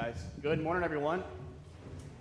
guys. Good morning, everyone.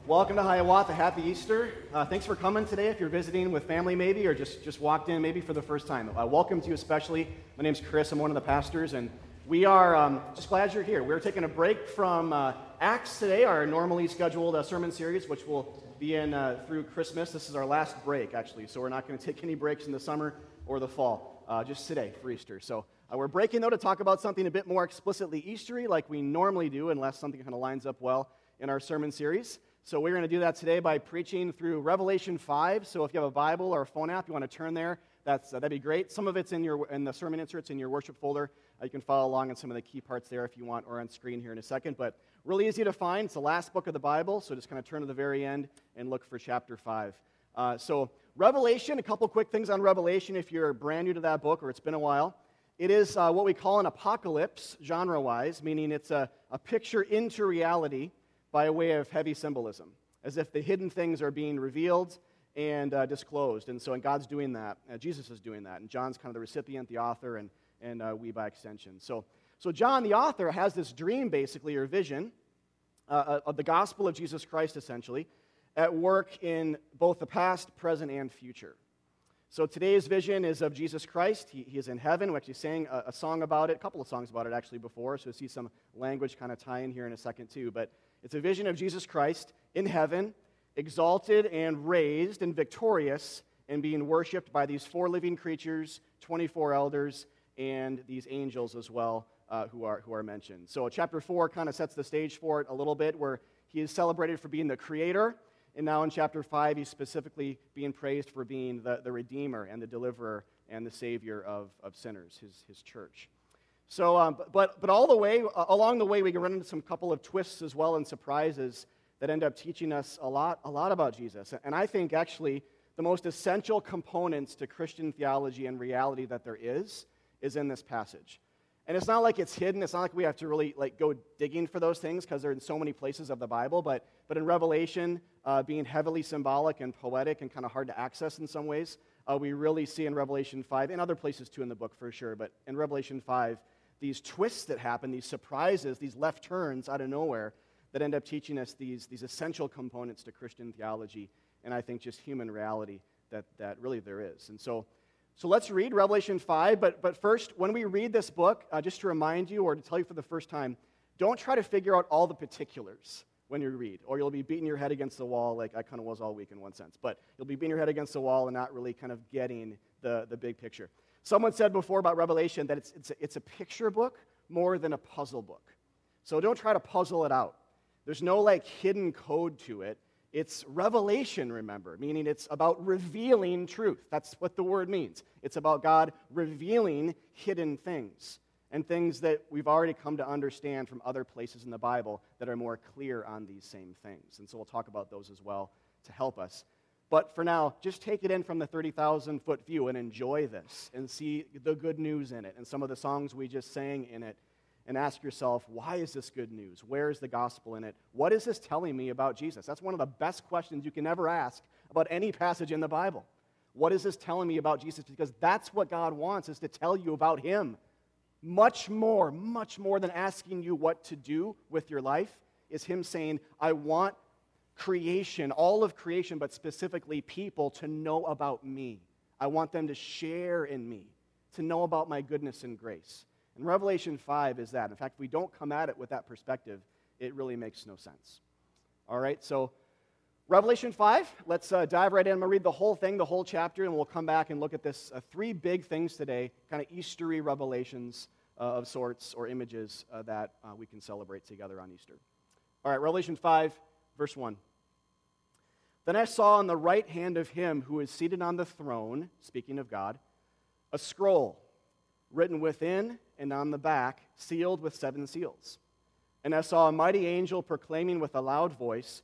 Welcome to Hiawatha. Happy Easter. Uh, thanks for coming today. If you're visiting with family, maybe, or just, just walked in, maybe for the first time. Uh, welcome to you, especially. My name's Chris. I'm one of the pastors, and we are um, just glad you're here. We're taking a break from uh, Acts today, our normally scheduled uh, sermon series, which will be in uh, through Christmas. This is our last break, actually, so we're not going to take any breaks in the summer or the fall. Uh, just today for Easter. So uh, we're breaking, though, to talk about something a bit more explicitly Eastery, like we normally do, unless something kind of lines up well in our sermon series. So we're going to do that today by preaching through Revelation 5. So if you have a Bible or a phone app, you want to turn there, that's, uh, that'd be great. Some of it's in, your, in the sermon inserts in your worship folder. Uh, you can follow along on some of the key parts there if you want, or on screen here in a second. But really easy to find. It's the last book of the Bible, so just kind of turn to the very end and look for chapter 5. Uh, so Revelation, a couple quick things on Revelation if you're brand new to that book or it's been a while. It is uh, what we call an apocalypse, genre wise, meaning it's a, a picture into reality by way of heavy symbolism, as if the hidden things are being revealed and uh, disclosed. And so, and God's doing that. Uh, Jesus is doing that. And John's kind of the recipient, the author, and, and uh, we by extension. So, so, John, the author, has this dream, basically, or vision uh, uh, of the gospel of Jesus Christ, essentially, at work in both the past, present, and future. So today's vision is of Jesus Christ. He, he is in heaven. We actually sang a, a, song about it, a couple of songs about it actually before, so you'll see some language kind of tie in here in a second too. But it's a vision of Jesus Christ in heaven, exalted and raised and victorious, and being worshiped by these four living creatures, 24 elders, and these angels as well uh, who, are, who are mentioned. So chapter 4 kind of sets the stage for it a little bit, where he is celebrated for being the creator and now in chapter 5, he's specifically being praised for being the, the Redeemer and the Deliverer and the Savior of, of sinners, his, his church. So, um, but, but all the way, uh, along the way, we can run into some couple of twists as well and surprises that end up teaching us a lot, a lot about Jesus. And I think actually the most essential components to Christian theology and reality that there is is in this passage. And it's not like it's hidden. It's not like we have to really like go digging for those things because they're in so many places of the Bible. But, but in Revelation, uh, being heavily symbolic and poetic and kind of hard to access in some ways, uh, we really see in Revelation 5, and other places too in the book for sure, but in Revelation 5, these twists that happen, these surprises, these left turns out of nowhere that end up teaching us these, these essential components to Christian theology and I think just human reality that, that really there is. And so so let's read Revelation 5. But, but first, when we read this book, uh, just to remind you or to tell you for the first time, don't try to figure out all the particulars when you read, or you'll be beating your head against the wall like I kind of was all week in one sense. But you'll be beating your head against the wall and not really kind of getting the, the big picture. Someone said before about Revelation that it's, it's, a, it's a picture book more than a puzzle book. So don't try to puzzle it out. There's no like hidden code to it. It's revelation, remember, meaning it's about revealing truth. That's what the word means. It's about God revealing hidden things and things that we've already come to understand from other places in the Bible that are more clear on these same things. And so we'll talk about those as well to help us. But for now, just take it in from the 30,000 foot view and enjoy this and see the good news in it and some of the songs we just sang in it and ask yourself, why is this good news? Where is the gospel in it? What is this telling me about Jesus? That's one of the best questions you can ever ask about any passage in the Bible. What is this telling me about Jesus? Because that's what God wants, is to tell you about Him. Much more, much more than asking you what to do with your life, is Him saying, I want creation, all of creation, but specifically people, to know about me. I want them to share in me, to know about my goodness and grace. And Revelation 5 is that. In fact, if we don't come at it with that perspective, it really makes no sense. All right, so Revelation 5, let's uh, dive right in. I'm going to read the whole thing, the whole chapter, and we'll come back and look at this uh, three big things today, kind of Eastery revelations uh, of sorts or images uh, that uh, we can celebrate together on Easter. All right, Revelation 5, verse 1. Then I saw on the right hand of him who is seated on the throne, speaking of God, a scroll written within and on the back, sealed with seven seals. And I saw a mighty angel proclaiming with a loud voice,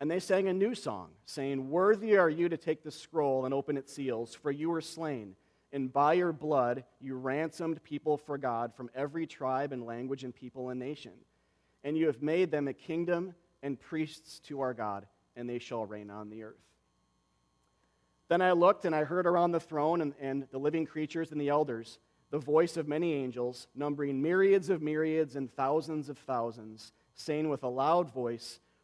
And they sang a new song, saying, Worthy are you to take the scroll and open its seals, for you were slain, and by your blood you ransomed people for God from every tribe and language and people and nation. And you have made them a kingdom and priests to our God, and they shall reign on the earth. Then I looked, and I heard around the throne and, and the living creatures and the elders the voice of many angels, numbering myriads of myriads and thousands of thousands, saying with a loud voice,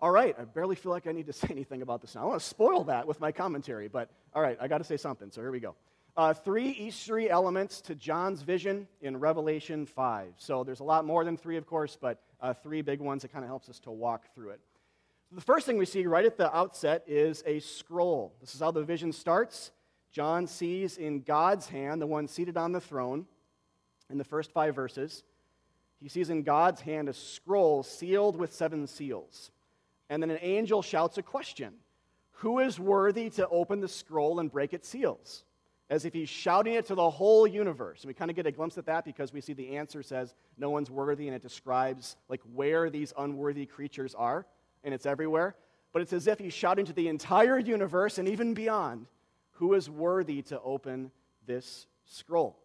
All right, I barely feel like I need to say anything about this now. I want to spoil that with my commentary, but all right, I got to say something, so here we go. Uh, three Eastery elements to John's vision in Revelation 5. So there's a lot more than three, of course, but uh, three big ones that kind of helps us to walk through it. The first thing we see right at the outset is a scroll. This is how the vision starts. John sees in God's hand, the one seated on the throne, in the first five verses, he sees in God's hand a scroll sealed with seven seals. And then an angel shouts a question Who is worthy to open the scroll and break its seals? As if he's shouting it to the whole universe. And we kind of get a glimpse at that because we see the answer says no one's worthy, and it describes like where these unworthy creatures are, and it's everywhere. But it's as if he's shouting to the entire universe and even beyond, who is worthy to open this scroll?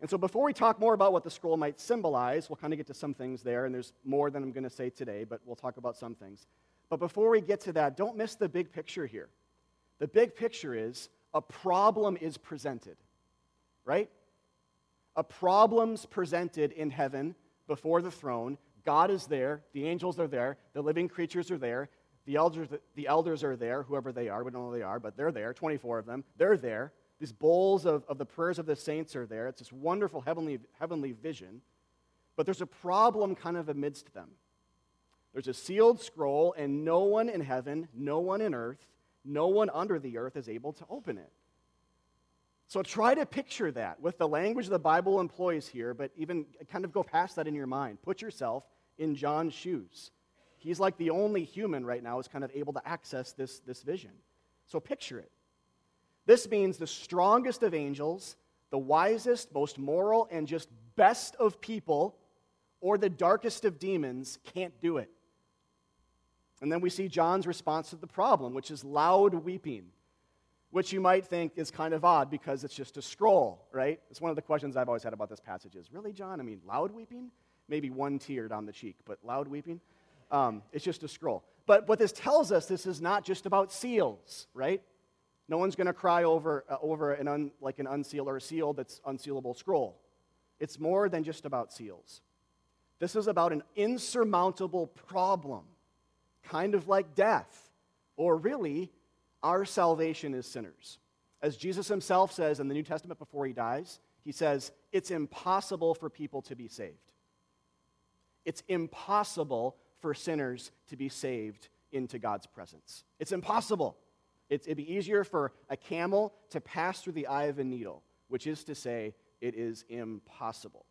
And so, before we talk more about what the scroll might symbolize, we'll kind of get to some things there, and there's more than I'm going to say today, but we'll talk about some things. But before we get to that, don't miss the big picture here. The big picture is a problem is presented, right? A problem's presented in heaven before the throne. God is there, the angels are there, the living creatures are there, the elders, the elders are there, whoever they are, we don't know who they are, but they're there, 24 of them. They're there. These bowls of, of the prayers of the saints are there. It's this wonderful heavenly, heavenly vision. But there's a problem kind of amidst them. There's a sealed scroll, and no one in heaven, no one in earth, no one under the earth is able to open it. So try to picture that with the language the Bible employs here, but even kind of go past that in your mind. Put yourself in John's shoes. He's like the only human right now is kind of able to access this, this vision. So picture it. This means the strongest of angels, the wisest, most moral, and just best of people, or the darkest of demons can't do it. And then we see John's response to the problem, which is loud weeping, which you might think is kind of odd because it's just a scroll, right? It's one of the questions I've always had about this passage is, really, John? I mean, loud weeping? Maybe one tear down the cheek, but loud weeping? Um, it's just a scroll. But what this tells us, this is not just about seals, right? No one's going to cry over, uh, over an un, like an unseal or a seal that's unsealable scroll. It's more than just about seals. This is about an insurmountable problem, kind of like death, or really, our salvation as sinners. As Jesus himself says in the New Testament before he dies, he says, It's impossible for people to be saved. It's impossible for sinners to be saved into God's presence. It's impossible. It's, it'd be easier for a camel to pass through the eye of a needle, which is to say, it is impossible.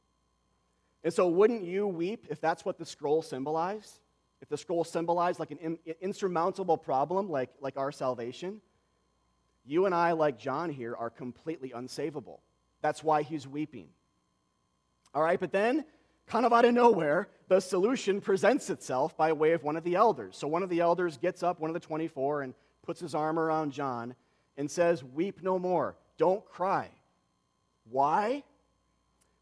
And so, wouldn't you weep if that's what the scroll symbolized? If the scroll symbolized like an in, insurmountable problem, like, like our salvation? You and I, like John here, are completely unsavable. That's why he's weeping. All right, but then, kind of out of nowhere, the solution presents itself by way of one of the elders. So, one of the elders gets up, one of the 24, and puts his arm around John, and says, Weep no more. Don't cry. Why?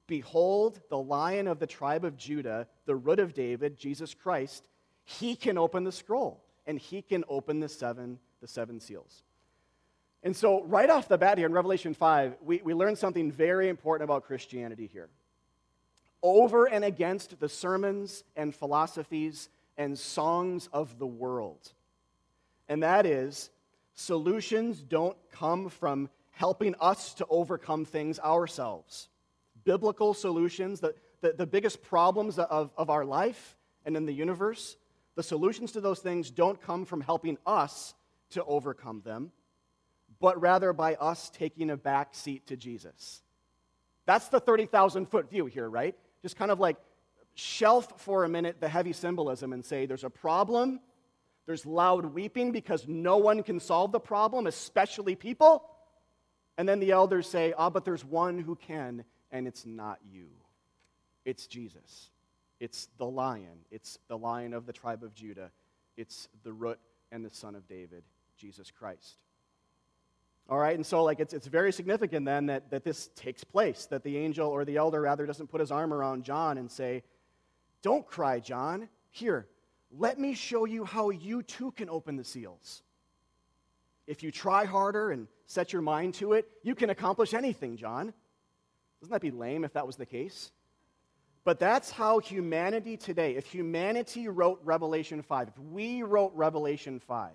Behold, the lion of the tribe of Judah, the root of David, Jesus Christ, he can open the scroll and he can open the seven, the seven seals. And so, right off the bat here in Revelation 5, we, we learn something very important about Christianity here. Over and against the sermons and philosophies and songs of the world. And that is, solutions don't come from helping us to overcome things ourselves. Biblical solutions, the, the, the biggest problems of, of our life and in the universe, the solutions to those things don't come from helping us to overcome them but rather by us taking a back seat to Jesus. That's the 30,000 foot view here, right? Just kind of like shelf for a minute the heavy symbolism and say there's a problem, there's loud weeping because no one can solve the problem, especially people. And then the elders say, ah, but there's one who can, and it's not you. It's Jesus. It's the lion. It's the lion of the tribe of Judah. It's the root and the son of David, Jesus Christ. All right, and so like it's, it's very significant then that, that this takes place, that the angel or the elder rather doesn't put his arm around John and say, Don't cry, John. Here, let me show you how you too can open the seals. If you try harder and set your mind to it, you can accomplish anything, John. Doesn't that be lame if that was the case? But that's how humanity today, if humanity wrote Revelation 5, if we wrote Revelation 5,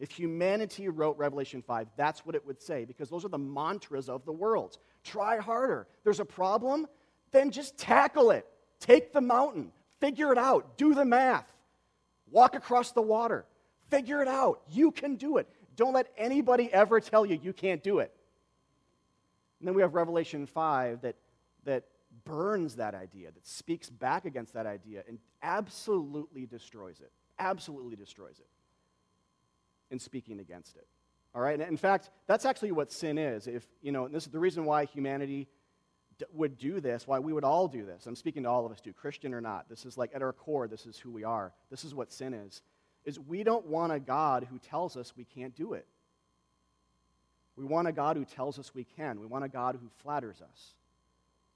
if humanity wrote Revelation 5, that's what it would say, because those are the mantras of the world. Try harder. There's a problem, then just tackle it. Take the mountain, figure it out, do the math, walk across the water, figure it out. You can do it. Don't let anybody ever tell you you can't do it. And then we have Revelation 5 that, that burns that idea, that speaks back against that idea, and absolutely destroys it. Absolutely destroys it in speaking against it. All right? And in fact, that's actually what sin is. If, you know, this is the reason why humanity would do this, why we would all do this. I'm speaking to all of us, too, Christian or not. This is like at our core, this is who we are. This is what sin is. Is we don't want a God who tells us we can't do it. We want a God who tells us we can. We want a God who flatters us.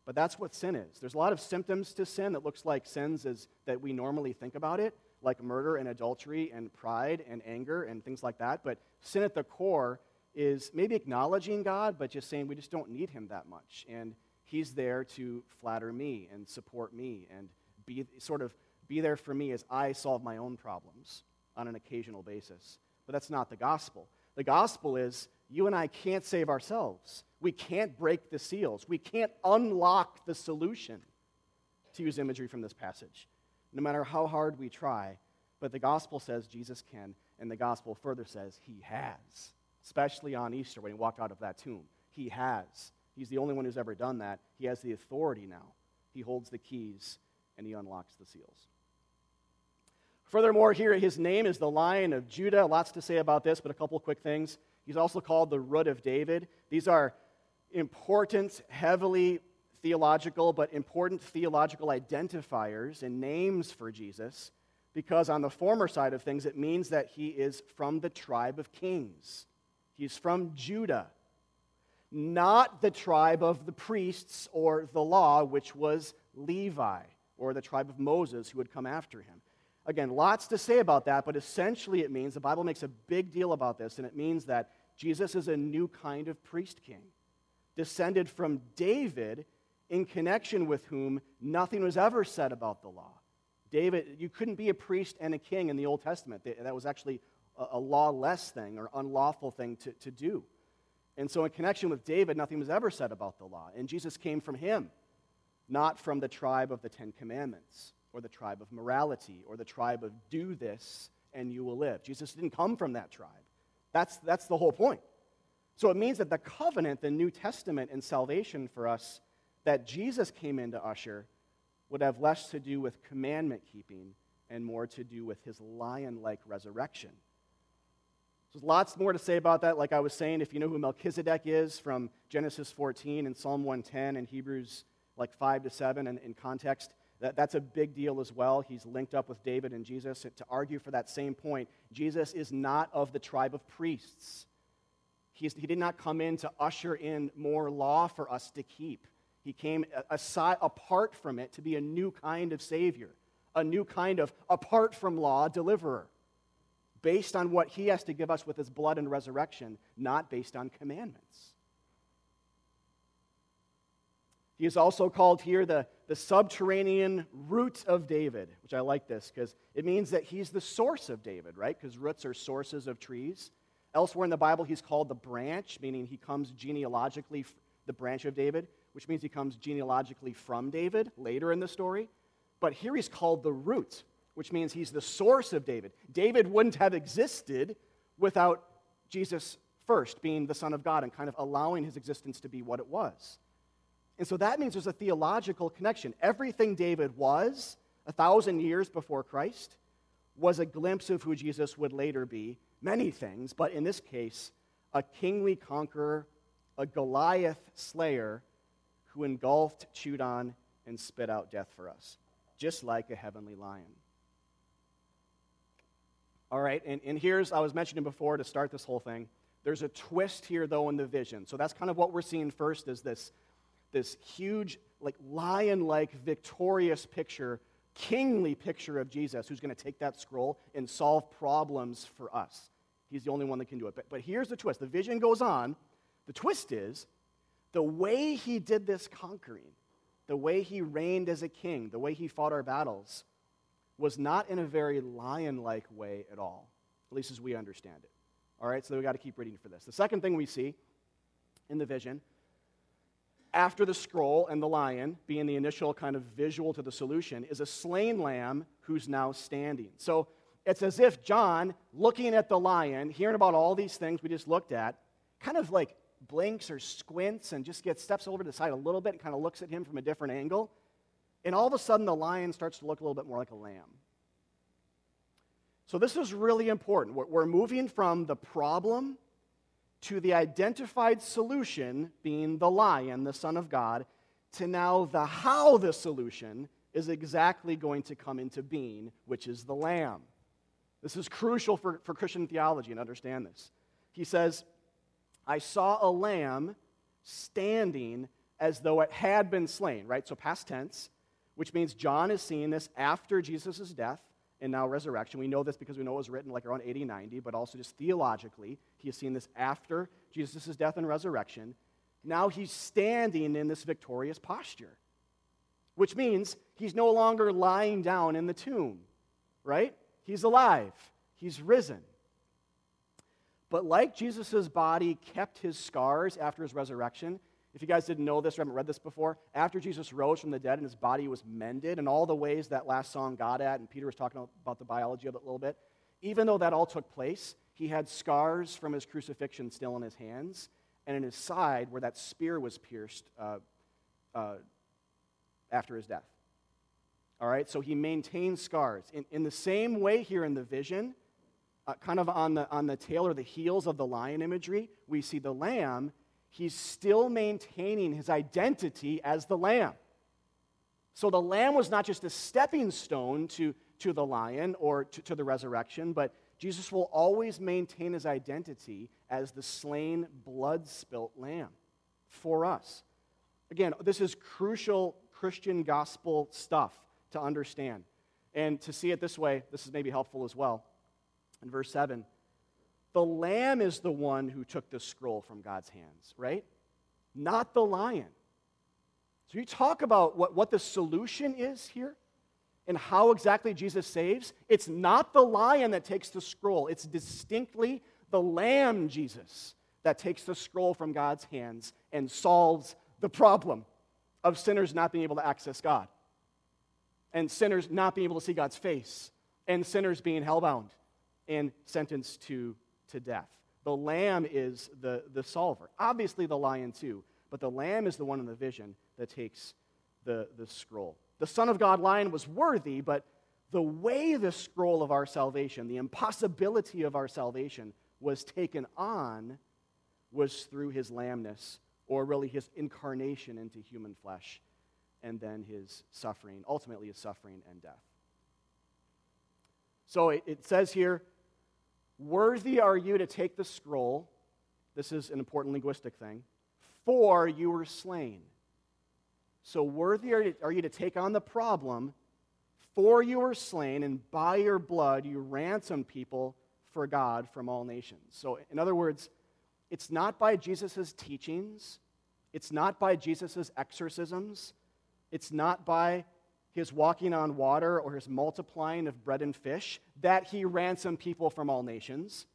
But that's what sin is. There's a lot of symptoms to sin that looks like sins as, that we normally think about it like murder and adultery and pride and anger and things like that. But sin at the core is maybe acknowledging God, but just saying we just don't need Him that much. And He's there to flatter me and support me and be sort of be there for me as I solve my own problems on an occasional basis. But that's not the gospel. The gospel is you and I can't save ourselves. We can't break the seals. We can't unlock the solution, to use imagery from this passage no matter how hard we try. But the gospel says Jesus can, and the gospel further says he has, especially on Easter when he walked out of that tomb. He has. He's the only one who's ever done that. He has the authority now. He holds the keys and he unlocks the seals. Furthermore, here his name is the Lion of Judah. Lots to say about this, but a couple quick things. He's also called the Root of David. These are important, heavily theological but important theological identifiers and names for Jesus because, on the former side of things, it means that he is from the tribe of kings. He's from Judah, not the tribe of the priests or the law, which was Levi or the tribe of Moses who would come after him. Again, lots to say about that, but essentially it means the Bible makes a big deal about this, and it means that Jesus is a new kind of priest king, descended from David in connection with whom nothing was ever said about the law. David, you couldn't be a priest and a king in the Old Testament. That was actually a lawless thing or unlawful thing to, to do. And so, in connection with David, nothing was ever said about the law. And Jesus came from him, not from the tribe of the Ten Commandments or the tribe of morality or the tribe of do this and you will live. Jesus didn't come from that tribe. That's, that's the whole point. So, it means that the covenant, the New Testament, and salvation for us that Jesus came in to usher would have less to do with commandment keeping and more to do with his lion like resurrection. So there's lots more to say about that. Like I was saying, if you know who Melchizedek is from Genesis 14 and Psalm 110 and Hebrews like 5 to 7 and in context, that, that's a big deal as well. He's linked up with David and Jesus to argue for that same point. Jesus is not of the tribe of priests. He's, he did not come in to usher in more law for us to keep. He came aside, apart from it to be a new kind of Savior, a new kind of, apart from law, deliverer. Based on what he has to give us with his blood and resurrection, not based on commandments. He is also called here the, the subterranean root of David, which I like this because it means that he's the source of David, right? Because roots are sources of trees. Elsewhere in the Bible, he's called the branch, meaning he comes genealogically, the branch of David, which means he comes genealogically from David later in the story. But here he's called the root, which means he's the source of David. David wouldn't have existed without Jesus first being the Son of God and kind of allowing his existence to be what it was. And so that means there's a theological connection. Everything David was a thousand years before Christ was a glimpse of who Jesus would later be. Many things, but in this case, a kingly conqueror, a Goliath slayer who engulfed, chewed on, and spit out death for us, just like a heavenly lion. All right, and, and here's, I was mentioning before to start this whole thing, there's a twist here, though, in the vision. So that's kind of what we're seeing first is this this huge, like lion like, victorious picture, kingly picture of Jesus who's going to take that scroll and solve problems for us. He's the only one that can do it. But, but here's the twist the vision goes on. The twist is the way he did this conquering, the way he reigned as a king, the way he fought our battles, was not in a very lion like way at all, at least as we understand it. All right, so we got to keep reading for this. The second thing we see in the vision after the scroll and the lion, being the initial kind of visual to the solution, is a slain lamb who's now standing. So it's as if John, looking at the lion, hearing about all these things we just looked at, kind of like blinks or squints and just gets steps over to the side a little bit and kind of looks at him from a different angle. And all of a sudden, the lion starts to look a little bit more like a lamb. So, this is really important. We're moving from the problem to the identified solution being the lion, the Son of God, to now the how the solution is exactly going to come into being, which is the lamb. This is crucial for, for Christian theology and understand this. He says, I saw a lamb standing as though it had been slain, right? So past tense, which means John is seeing this after Jesus' death and now resurrection. We know this because we know it was written like around 80, 90, but also just theologically, he has seen this after Jesus' death and resurrection. Now he's standing in this victorious posture, which means he's no longer lying down in the tomb, right? He's alive, he's risen. But like Jesus' body kept his scars after his resurrection, if you guys didn't know this or haven't read this before, after Jesus rose from the dead and his body was mended, and all the ways that last song got at, and Peter was talking about the biology of it a little bit, even though that all took place, he had scars from his crucifixion still in his hands and in his side where that spear was pierced uh, uh, after his death. All right, so he maintains scars. In, in the same way, here in the vision, uh, kind of on the, on the tail or the heels of the lion imagery, we see the lamb he's still maintaining his identity as the lamb. So the lamb was not just a stepping stone to, to the lion or to, to the resurrection, but Jesus will always maintain his identity as the slain, blood spilt lamb for us. Again, this is crucial Christian gospel stuff to understand. And to see it this way, this is maybe helpful as well. In verse 7, the lamb is the one who took the scroll from God's hands, right? Not the lion. So you talk about what, what the solution is here and how exactly Jesus saves. It's not the lion that takes the scroll, it's distinctly the lamb, Jesus, that takes the scroll from God's hands and solves the problem of sinners not being able to access God, and sinners not being able to see God's face, and sinners being hellbound and sentenced to to death. The lamb is the, the solver. Obviously, the lion too, but the lamb is the one in the vision that takes the, the scroll. The Son of God lion was worthy, but the way the scroll of our salvation, the impossibility of our salvation, was taken on was through his lambness, or really his incarnation into human flesh, and then his suffering, ultimately his suffering and death. So it, it says here, Worthy are you to take the scroll. This is an important linguistic thing. For you were slain. So, worthy are you to take on the problem, for you were slain, and by your blood you ransomed people for God from all nations. So, in other words, it's not by Jesus' teachings, it's not by Jesus' exorcisms, it's not by his walking on water or his multiplying of bread and fish that he ransomed people from all nations.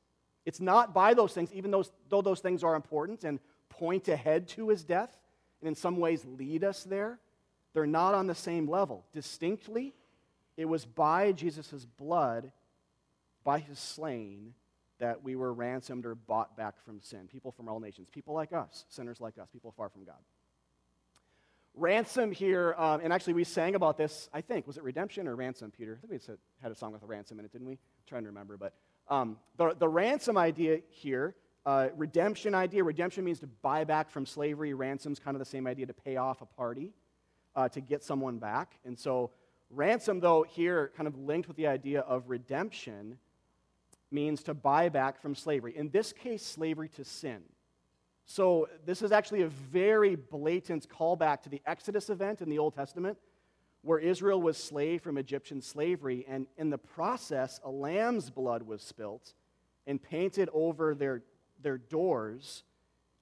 It's not by those things, even those, though those things are important and point ahead to his death and in some ways lead us there. They're not on the same level. Distinctly, it was by Jesus' blood, by his slaying, that we were ransomed or bought back from sin. People from all nations, people like us, sinners like us, people far from God. Ransom here, um, and actually we sang about this, I think. Was it Redemption or Ransom, Peter? I think we had a song with a ransom in it, didn't we? I'm trying to remember. But um, the, the ransom idea here, uh, redemption idea, redemption means to buy back from slavery. Ransom's kind of the same idea to pay off a party, uh, to get someone back. And so ransom, though, here kind of linked with the idea of redemption, means to buy back from slavery. In this case, slavery to sin. So, this is actually a very blatant callback to the Exodus event in the Old Testament, where Israel was slave from Egyptian slavery, and in the process, a lamb's blood was spilt and painted over their, their doors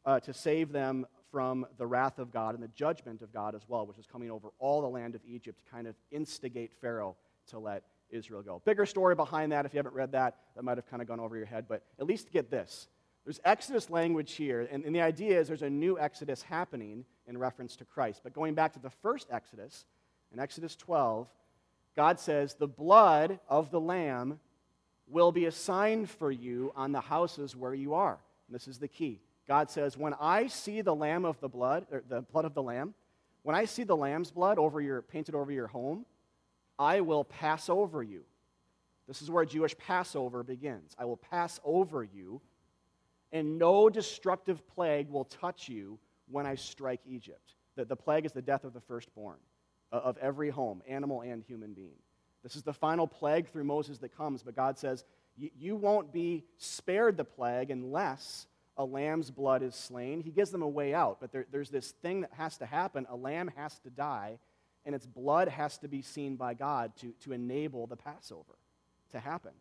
uh, to save them from the wrath of God and the judgment of God as well, which is coming over all the land of Egypt to kind of instigate Pharaoh to let Israel go. Bigger story behind that, if you haven't read that, that might have kind of gone over your head, but at least get this. There's Exodus language here, and, and the idea is there's a new Exodus happening in reference to Christ. But going back to the first Exodus, in Exodus 12, God says, The blood of the Lamb will be a sign for you on the houses where you are. And this is the key. God says, When I see the lamb of the blood, or the blood of the lamb, when I see the lamb's blood over your, painted over your home, I will pass over you. This is where Jewish Passover begins. I will pass over you and no destructive plague will touch you when I strike Egypt. The, the plague is the death of the firstborn uh, of every home, animal and human being. This is the final plague through Moses that comes, but God says, You won't be spared the plague unless a lamb's blood is slain. He gives them a way out, but there, there's this thing that has to happen. A lamb has to die, and its blood has to be seen by God to, to enable the Passover to happen.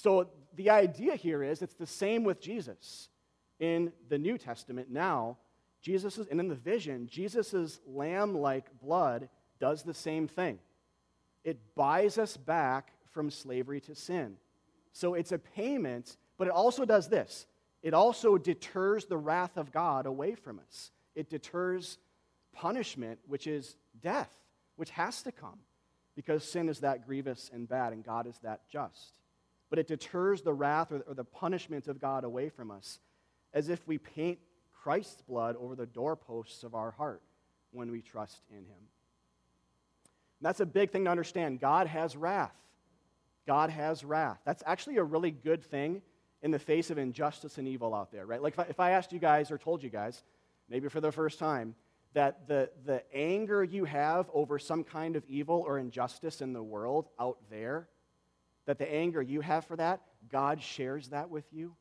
So the idea here is it's the same with Jesus in the New Testament now. Jesus is, and in the vision, Jesus' lamb like blood does the same thing. It buys us back from slavery to sin. So it's a payment, but it also does this it also deters the wrath of God away from us. It deters punishment, which is death, which has to come because sin is that grievous and bad, and God is that just but it deters the wrath or, or the punishment of God away from us, as if we paint Christ's blood over the doorposts of our heart when we trust in Him. And that's a big thing to understand. God has wrath. God has wrath. That's actually a really good thing in the face of injustice and evil out there, right? Like if I, if I asked you guys or told you guys, maybe for the first time, that the, the anger you have over some kind of evil or injustice in the world out there that the anger you have for that, God shares that with you,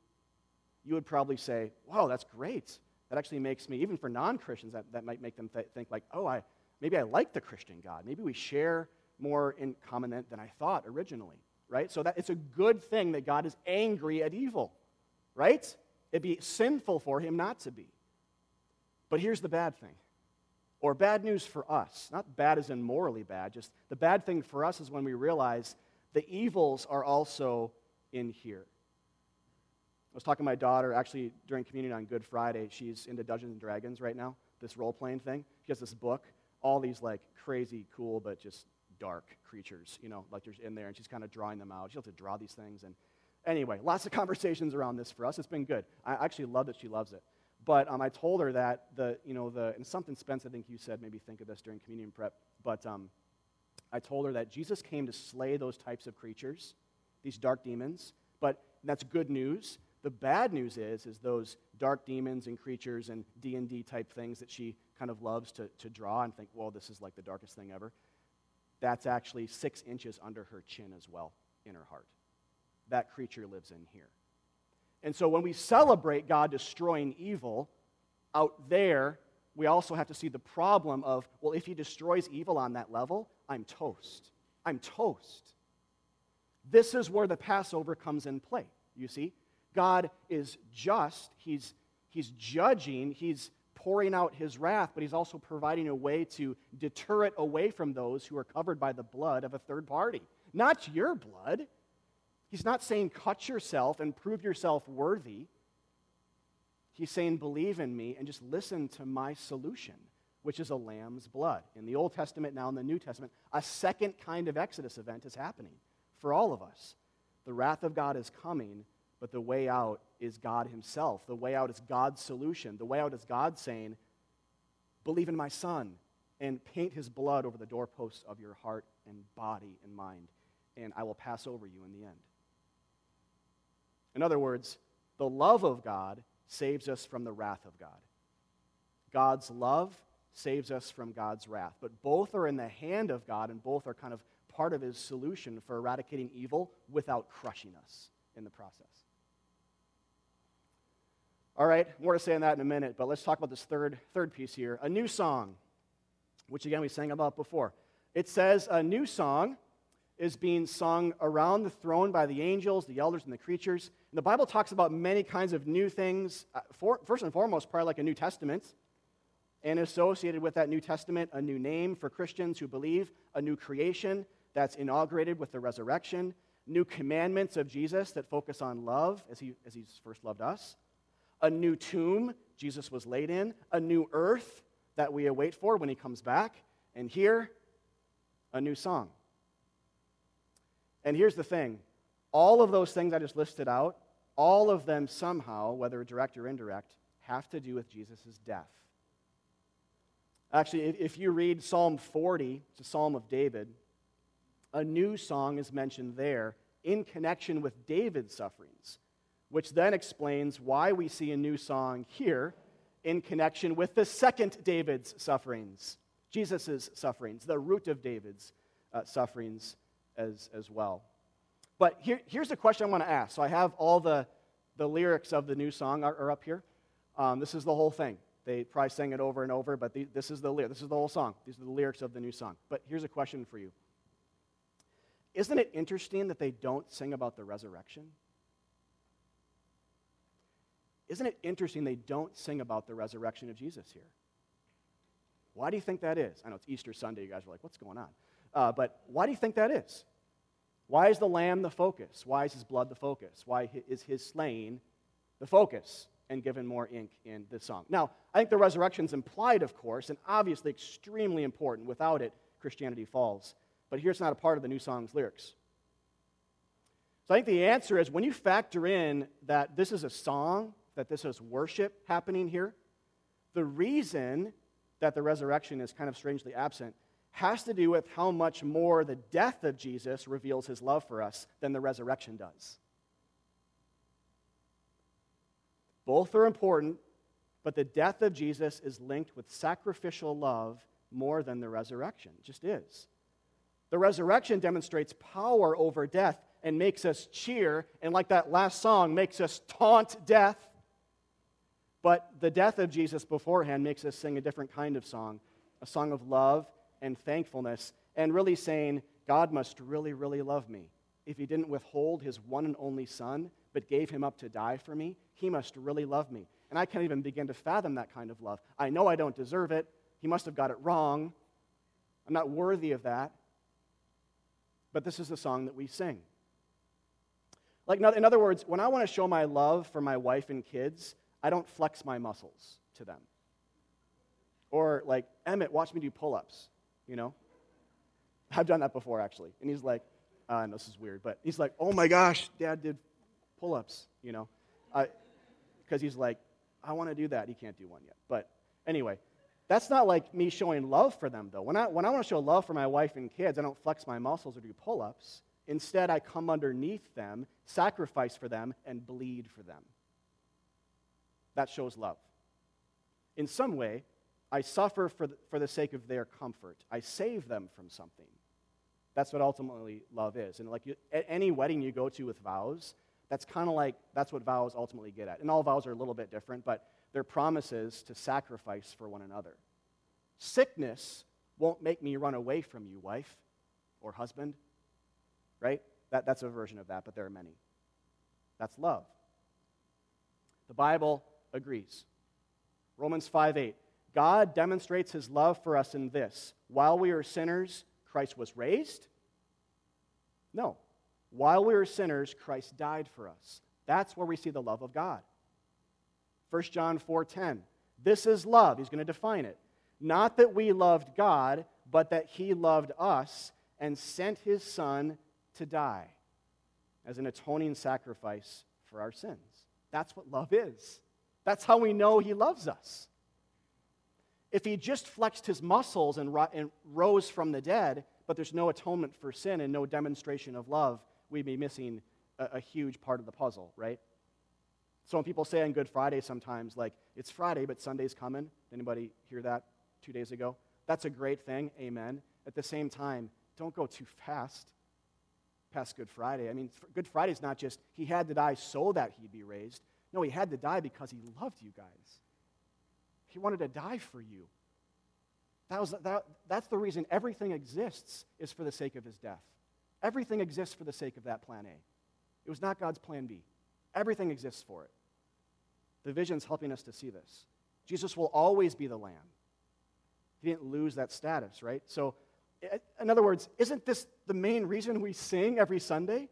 you would probably say, Whoa, that's great. That actually makes me, even for non Christians, that, that might make them th- think, like, oh, I, maybe I like the Christian God. Maybe we share more in common than, than I thought originally, right? So that it's a good thing that God is angry at evil, right? It'd be sinful for him not to be. But here's the bad thing, or bad news for us. Not bad as in morally bad, just the bad thing for us is when we realize the evils are also in here. I was talking to my daughter actually during communion on Good Friday. She's into Dungeons and Dragons right now, this role playing thing. She has this book, all these like crazy, cool, but just dark creatures, you know, like there's in there, and she's kind of drawing them out. She'll have to draw these things. And anyway, lots of conversations around this for us. It's been good. I actually love that she loves it. But um, I told her that the, you know, the, and something Spence, I think you said, maybe think of this during communion prep, but um, I told her that Jesus came to slay those types of creatures, these dark demons, but that's good news. The bad news is, is those dark demons and creatures and D&D type things that she kind of loves to, to draw and think, well, this is like the darkest thing ever. That's actually six inches under her chin as well, in her heart. That creature lives in here. And so when we celebrate God destroying evil out there, we also have to see the problem of, well, if he destroys evil on that level, I'm toast. I'm toast. This is where the Passover comes in play, you see? God is just, He's, he's judging, He's pouring out His wrath, but He's also providing a way to deter it away from those who are covered by the blood of a third party. Not your blood. He's not saying cut yourself and prove yourself worthy. He's saying believe in me and just listen to my solution, which is a lamb's blood. In the Old Testament, now in the New Testament, a second kind of Exodus event is happening for all of us. The wrath of God is coming, but the way out is God Himself. The way out is God's solution. The way out is God saying, Believe in my Son and paint His blood over the doorposts of your heart and body and mind, and I will pass over you in the end. In other words, the love of God saves us from the wrath of God. God's love saves us from God's wrath. But both are in the hand of God, and both are kind of part of his solution for eradicating evil without crushing us in the process. All right, more to say on that in a minute, but let's talk about this third, third piece here. A new song, which again we sang about before. It says a new song is being sung around the throne by the angels, the elders, and the creatures. And the Bible talks about many kinds of new things. Uh, for, first and foremost, probably like a New Testament and associated with that New Testament, a new name for Christians who believe, a new creation, that's inaugurated with the resurrection, new commandments of Jesus that focus on love as, he, as he's first loved us, a new tomb Jesus was laid in, a new earth that we await for when he comes back, and here, a new song. And here's the thing all of those things I just listed out, all of them somehow, whether direct or indirect, have to do with Jesus' death. Actually, if you read Psalm 40, it's a psalm of David, a new song is mentioned there in connection with David's sufferings, which then explains why we see a new song here in connection with the second David's sufferings, Jesus' sufferings, the root of David's uh, sufferings as, as well. But here, here's the question I want to ask. So I have all the, the lyrics of the new song are, are up here. Um, this is the whole thing. They probably sang it over and over, but the, this is the lyric. This is the whole song. These are the lyrics of the new song. But here's a question for you. Isn't it interesting that they don't sing about the resurrection? Isn't it interesting they don't sing about the resurrection of Jesus here? Why do you think that is? I know it's Easter Sunday. You guys are like, what's going on? Uh, but why do you think that is? Why is the lamb the focus? Why is his blood the focus? Why is his slaying the focus and given more ink in this song? Now, I think the resurrection is implied, of course, and obviously extremely important. Without it, Christianity falls. But here's not a part of the new song's lyrics. So I think the answer is when you factor in that this is a song, that this is worship happening here, the reason that the resurrection is kind of strangely absent has to do with how much more the death of Jesus reveals his love for us than the resurrection does. Both are important, but the death of Jesus is linked with sacrificial love more than the resurrection. It just is. The resurrection demonstrates power over death and makes us cheer, and like that last song, makes us taunt death. But the death of Jesus beforehand makes us sing a different kind of song, a song of love and thankfulness, and really saying, God must really, really love me. If he didn't withhold his one and only son, but gave him up to die for me, he must really love me. And I can't even begin to fathom that kind of love. I know I don't deserve it. He must have got it wrong. I'm not worthy of that. But this is the song that we sing. Like, in other words, when I want to show my love for my wife and kids, I don't flex my muscles to them. Or, like, Emmett, watch me do pull ups you know? I've done that before, actually. And he's like, uh, this is weird, but he's like, oh my gosh, dad did pull ups, you know? Because he's like, I want to do that. He can't do one yet. But anyway, that's not like me showing love for them, though. When I, when I want to show love for my wife and kids, I don't flex my muscles or do pull ups. Instead, I come underneath them, sacrifice for them, and bleed for them. That shows love. In some way, I suffer for the, for the sake of their comfort. I save them from something. That's what ultimately love is. And like you, any wedding you go to with vows, that's kind of like that's what vows ultimately get at. And all vows are a little bit different, but they're promises to sacrifice for one another. Sickness won't make me run away from you, wife or husband, right? That, that's a version of that, but there are many. That's love. The Bible agrees. Romans 5 8. God demonstrates his love for us in this while we are sinners, Christ was raised? No. While we were sinners, Christ died for us. That's where we see the love of God. 1 John 4:10. This is love. He's going to define it. Not that we loved God, but that he loved us and sent his son to die as an atoning sacrifice for our sins. That's what love is. That's how we know he loves us. If he just flexed his muscles and, ro- and rose from the dead, but there's no atonement for sin and no demonstration of love, we'd be missing a, a huge part of the puzzle, right? So when people say on Good Friday sometimes, like, it's Friday, but Sunday's coming, did anybody hear that two days ago? That's a great thing, amen. At the same time, don't go too fast past Good Friday. I mean, Good Friday is not just he had to die so that he'd be raised. No, he had to die because he loved you guys. He wanted to die for you. That was, that, that's the reason everything exists is for the sake of his death. Everything exists for the sake of that plan A. It was not God's plan B. Everything exists for it. The vision's helping us to see this. Jesus will always be the Lamb. He didn't lose that status, right? So, in other words, isn't this the main reason we sing every Sunday?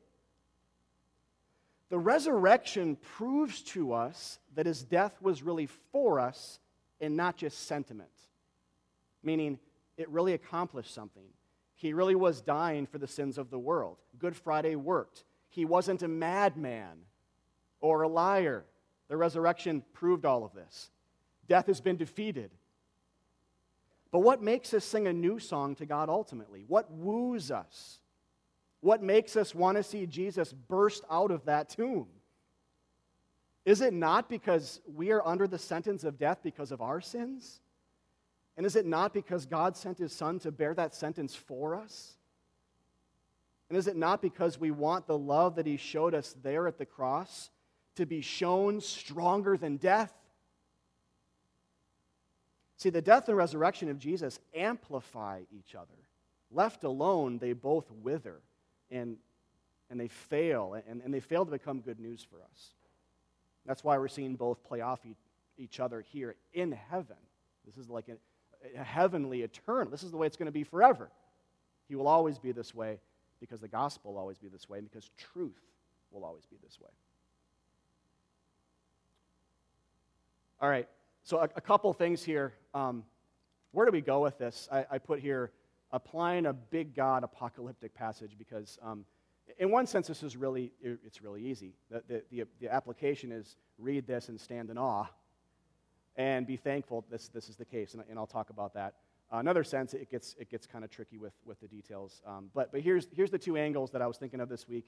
The resurrection proves to us that his death was really for us and not just sentiment. Meaning, it really accomplished something. He really was dying for the sins of the world. Good Friday worked. He wasn't a madman or a liar. The resurrection proved all of this. Death has been defeated. But what makes us sing a new song to God ultimately? What woos us? What makes us want to see Jesus burst out of that tomb? Is it not because we are under the sentence of death because of our sins? And is it not because God sent his son to bear that sentence for us? And is it not because we want the love that he showed us there at the cross to be shown stronger than death? See, the death and resurrection of Jesus amplify each other. Left alone, they both wither and, and they fail, and, and they fail to become good news for us. That's why we're seeing both play off each other here in heaven. This is like a, a heavenly, eternal. This is the way it's going to be forever. He will always be this way because the gospel will always be this way, and because truth will always be this way. All right, so a, a couple things here. Um, where do we go with this? I, I, put here applying a big God apocalyptic passage because um, in one sense, this is really, it's really easy. The, the, the, the, application is read this and stand in awe and be thankful this, this is the case, and, and I'll talk about that. Uh, another sense, it gets, it gets kind of tricky with, with the details. Um, but but here's, here's the two angles that I was thinking of this week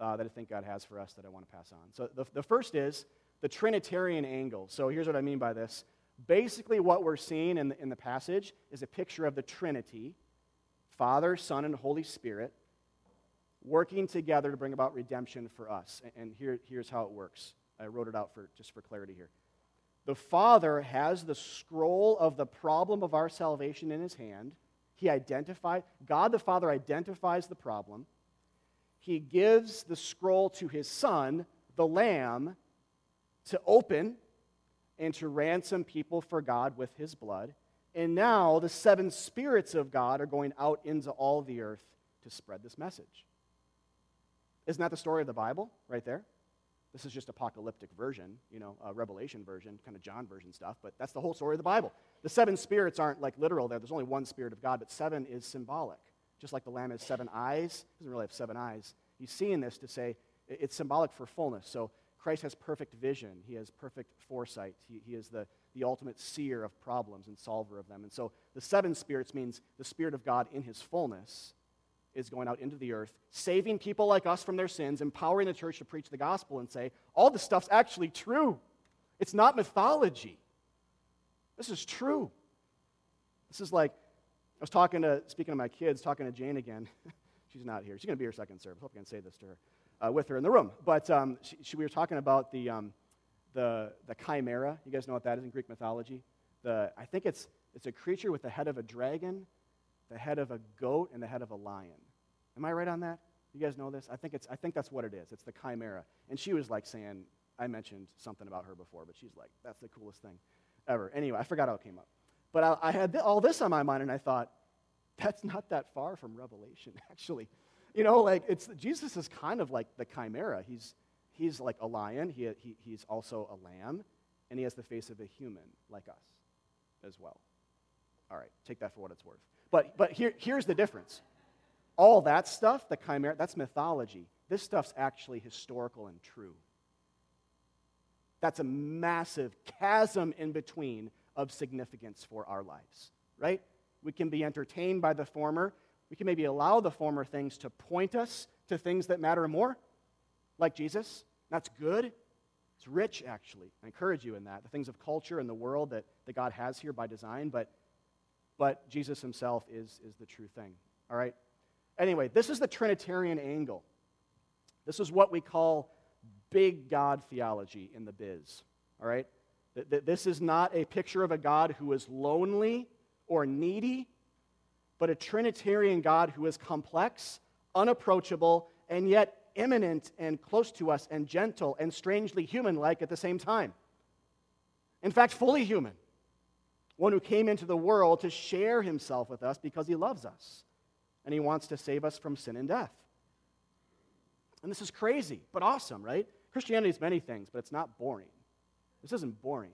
uh, that I think God has for us that I want to pass on. So the, the first is the Trinitarian angle. So here's what I mean by this. Basically, what we're seeing in the, in the passage is a picture of the Trinity Father, Son, and Holy Spirit working together to bring about redemption for us. And here, here's how it works. I wrote it out for, just for clarity here. The Father has the scroll of the problem of our salvation in his hand. He identified, God the Father identifies the problem. He gives the scroll to his Son, the Lamb, to open and to ransom people for God with his blood. And now the seven spirits of God are going out into all the earth to spread this message. Isn't that the story of the Bible right there? This is just apocalyptic version, you know, a Revelation version, kind of John version stuff, but that's the whole story of the Bible. The seven spirits aren't like literal there. There's only one spirit of God, but seven is symbolic. Just like the lamb has seven eyes, doesn't really have seven eyes. He's seeing this to say it's symbolic for fullness. So Christ has perfect vision. He has perfect foresight. He, he is the, the ultimate seer of problems and solver of them. And so the seven spirits means the Spirit of God in his fullness is going out into the earth, saving people like us from their sins, empowering the church to preach the gospel and say, all this stuff's actually true. It's not mythology. This is true. This is like, I was talking to, speaking to my kids, talking to Jane again. She's not here. She's going to be here second service. Hope I can say this to her, uh, with her in the room. But um, she, she, we were talking about the, um, the, the chimera. You guys know what that is in Greek mythology? The, I think it's, it's a creature with the head of a dragon the head of a goat and the head of a lion. Am I right on that? You guys know this? I think, it's, I think that's what it is. It's the chimera. And she was like saying, I mentioned something about her before, but she's like, that's the coolest thing ever. Anyway, I forgot how it came up. But I, I had th- all this on my mind, and I thought, that's not that far from Revelation, actually. You know, like, it's, Jesus is kind of like the chimera. He's, he's like a lion, he, he, he's also a lamb, and he has the face of a human like us as well. All right, take that for what it's worth. But, but here, here's the difference. All that stuff, the chimera, that's mythology. This stuff's actually historical and true. That's a massive chasm in between of significance for our lives, right? We can be entertained by the former. We can maybe allow the former things to point us to things that matter more, like Jesus. That's good. It's rich, actually. I encourage you in that. The things of culture and the world that, that God has here by design, but, but Jesus himself is, is the true thing. All right? Anyway, this is the Trinitarian angle. This is what we call big God theology in the biz. All right? This is not a picture of a God who is lonely or needy, but a Trinitarian God who is complex, unapproachable, and yet immanent and close to us and gentle and strangely human like at the same time. In fact, fully human. One who came into the world to share himself with us because he loves us and he wants to save us from sin and death. And this is crazy, but awesome, right? Christianity is many things, but it's not boring. This isn't boring.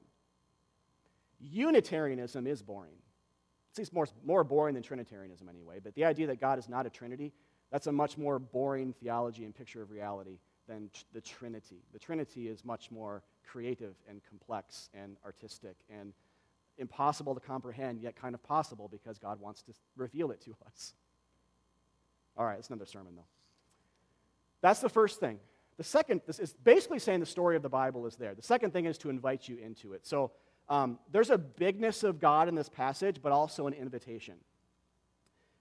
Unitarianism is boring. It's more, more boring than Trinitarianism, anyway. But the idea that God is not a Trinity, that's a much more boring theology and picture of reality than the Trinity. The Trinity is much more creative and complex and artistic and impossible to comprehend, yet kind of possible because God wants to reveal it to us. All right, that's another sermon, though. That's the first thing. The second, this is basically saying the story of the Bible is there. The second thing is to invite you into it. So um, there's a bigness of God in this passage, but also an invitation.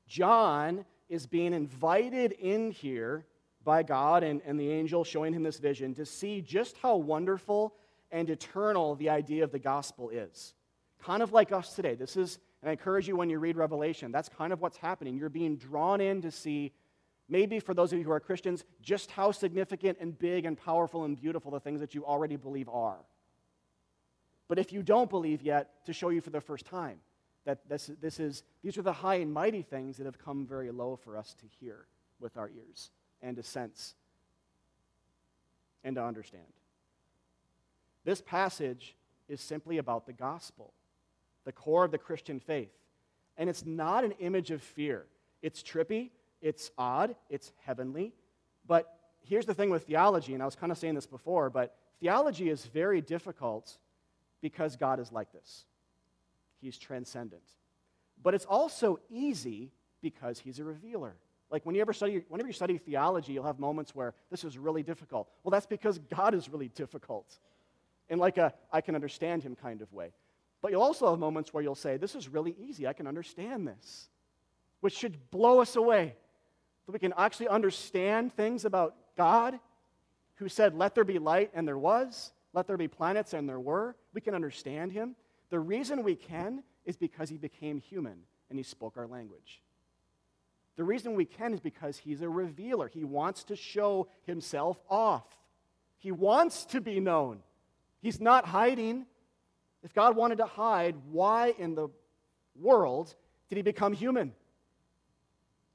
John is being invited in here by God and, and the angel showing him this vision to see just how wonderful and eternal the idea of the gospel is. Kind of like us today. This is, and I encourage you when you read Revelation, that's kind of what's happening. You're being drawn in to see, maybe for those of you who are Christians, just how significant and big and powerful and beautiful the things that you already believe are. But if you don't believe yet, to show you for the first time that this, this is, these are the high and mighty things that have come very low for us to hear with our ears and to sense and to understand. This passage is simply about the gospel, the core of the Christian faith. And it's not an image of fear. It's trippy, it's odd, it's heavenly. But here's the thing with theology, and I was kind of saying this before, but theology is very difficult because God is like this. He's transcendent. But it's also easy because he's a revealer. Like when you ever study, whenever you study theology, you'll have moments where this is really difficult. Well, that's because God is really difficult in like a I can understand him kind of way. But you'll also have moments where you'll say, This is really easy. I can understand this, which should blow us away. That we can actually understand things about God who said, Let there be light, and there was. Let there be planets, and there were. We can understand him. The reason we can is because he became human and he spoke our language. The reason we can is because he's a revealer. He wants to show himself off. He wants to be known. He's not hiding. If God wanted to hide, why in the world did he become human?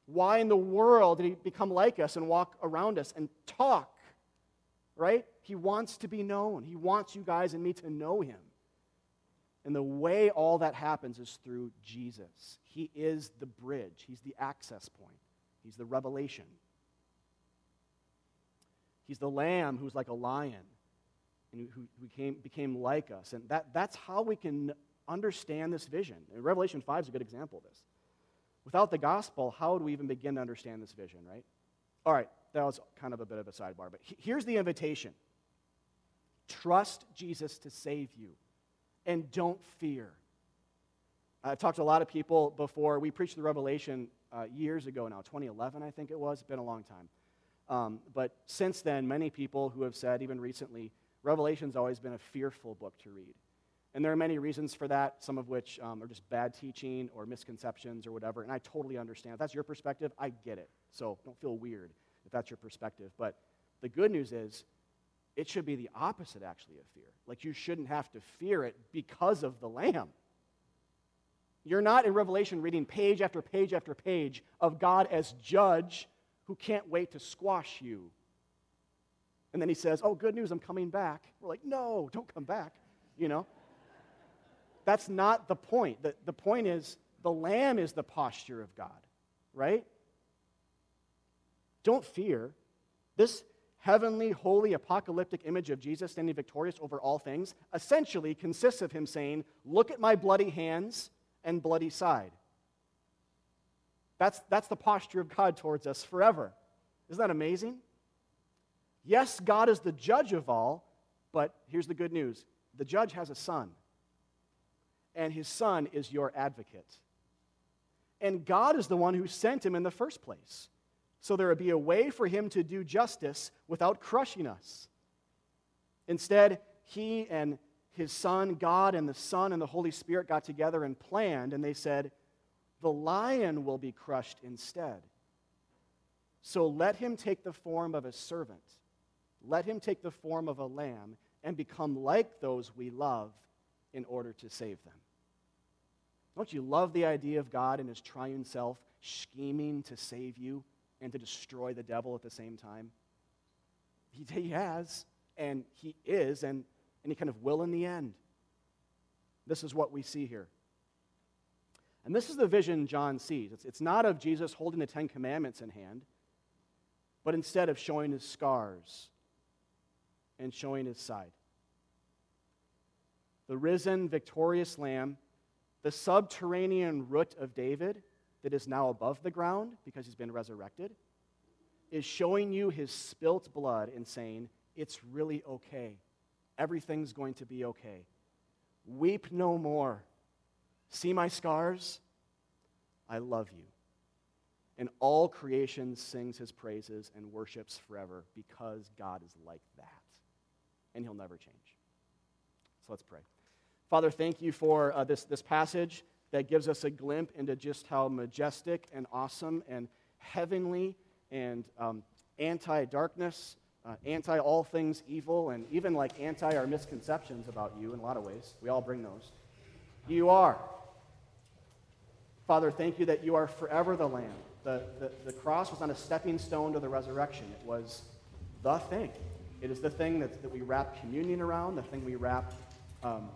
Why in the world did he become like us and walk around us and talk? Right? He wants to be known. He wants you guys and me to know him. And the way all that happens is through Jesus. He is the bridge, He's the access point, He's the revelation. He's the lamb who's like a lion and who became, became like us. And that, that's how we can understand this vision. And Revelation 5 is a good example of this. Without the gospel, how would we even begin to understand this vision, right? All right, that was kind of a bit of a sidebar, but here's the invitation trust Jesus to save you and don't fear. I've talked to a lot of people before. We preached the Revelation uh, years ago now, 2011, I think it was. It's been a long time. Um, but since then, many people who have said, even recently, Revelation's always been a fearful book to read. And there are many reasons for that, some of which um, are just bad teaching or misconceptions or whatever. And I totally understand. If that's your perspective, I get it. So don't feel weird if that's your perspective. But the good news is, it should be the opposite, actually, of fear. Like, you shouldn't have to fear it because of the Lamb. You're not in Revelation reading page after page after page of God as judge who can't wait to squash you. And then he says, Oh, good news, I'm coming back. We're like, No, don't come back. You know? That's not the point. The, the point is the Lamb is the posture of God, right? Don't fear. This heavenly, holy, apocalyptic image of Jesus standing victorious over all things essentially consists of him saying, Look at my bloody hands and bloody side. That's, that's the posture of God towards us forever. Isn't that amazing? Yes, God is the judge of all, but here's the good news the judge has a son, and his son is your advocate. And God is the one who sent him in the first place. So there would be a way for him to do justice without crushing us. Instead, he and his son, God, and the Son and the Holy Spirit got together and planned, and they said, The lion will be crushed instead. So let him take the form of a servant, let him take the form of a lamb, and become like those we love in order to save them. Don't you love the idea of God and his triune self scheming to save you and to destroy the devil at the same time? He, he has, and he is, and and he kind of will in the end. This is what we see here. And this is the vision John sees. It's, it's not of Jesus holding the Ten Commandments in hand, but instead of showing his scars and showing his side. The risen, victorious Lamb, the subterranean root of David that is now above the ground because he's been resurrected, is showing you his spilt blood and saying, It's really okay everything's going to be okay. Weep no more. See my scars? I love you. And all creation sings his praises and worships forever because God is like that. And he'll never change. So let's pray. Father, thank you for uh, this, this passage that gives us a glimpse into just how majestic and awesome and heavenly and um, anti darkness uh, anti all things evil, and even like anti our misconceptions about you in a lot of ways. We all bring those. You are. Father, thank you that you are forever the Lamb. The, the, the cross was not a stepping stone to the resurrection, it was the thing. It is the thing that, that we wrap communion around, the thing we wrap um,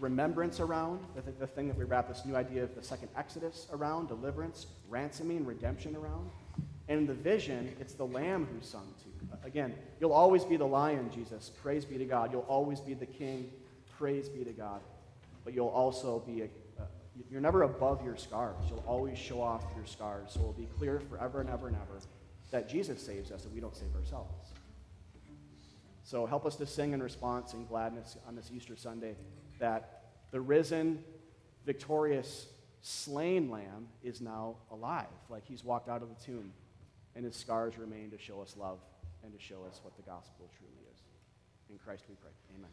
remembrance around, the, the thing that we wrap this new idea of the second Exodus around, deliverance, ransoming, redemption around. And in the vision, it's the Lamb who's sung to. Again, you'll always be the lion, Jesus. Praise be to God. You'll always be the king. Praise be to God. But you'll also be a, uh, you're never above your scars. You'll always show off your scars. So it'll be clear forever and ever and ever that Jesus saves us and we don't save ourselves. So help us to sing in response and gladness on this Easter Sunday that the risen, victorious, slain lamb is now alive, like he's walked out of the tomb and his scars remain to show us love and to show us what the gospel truly is. In Christ we pray. Amen.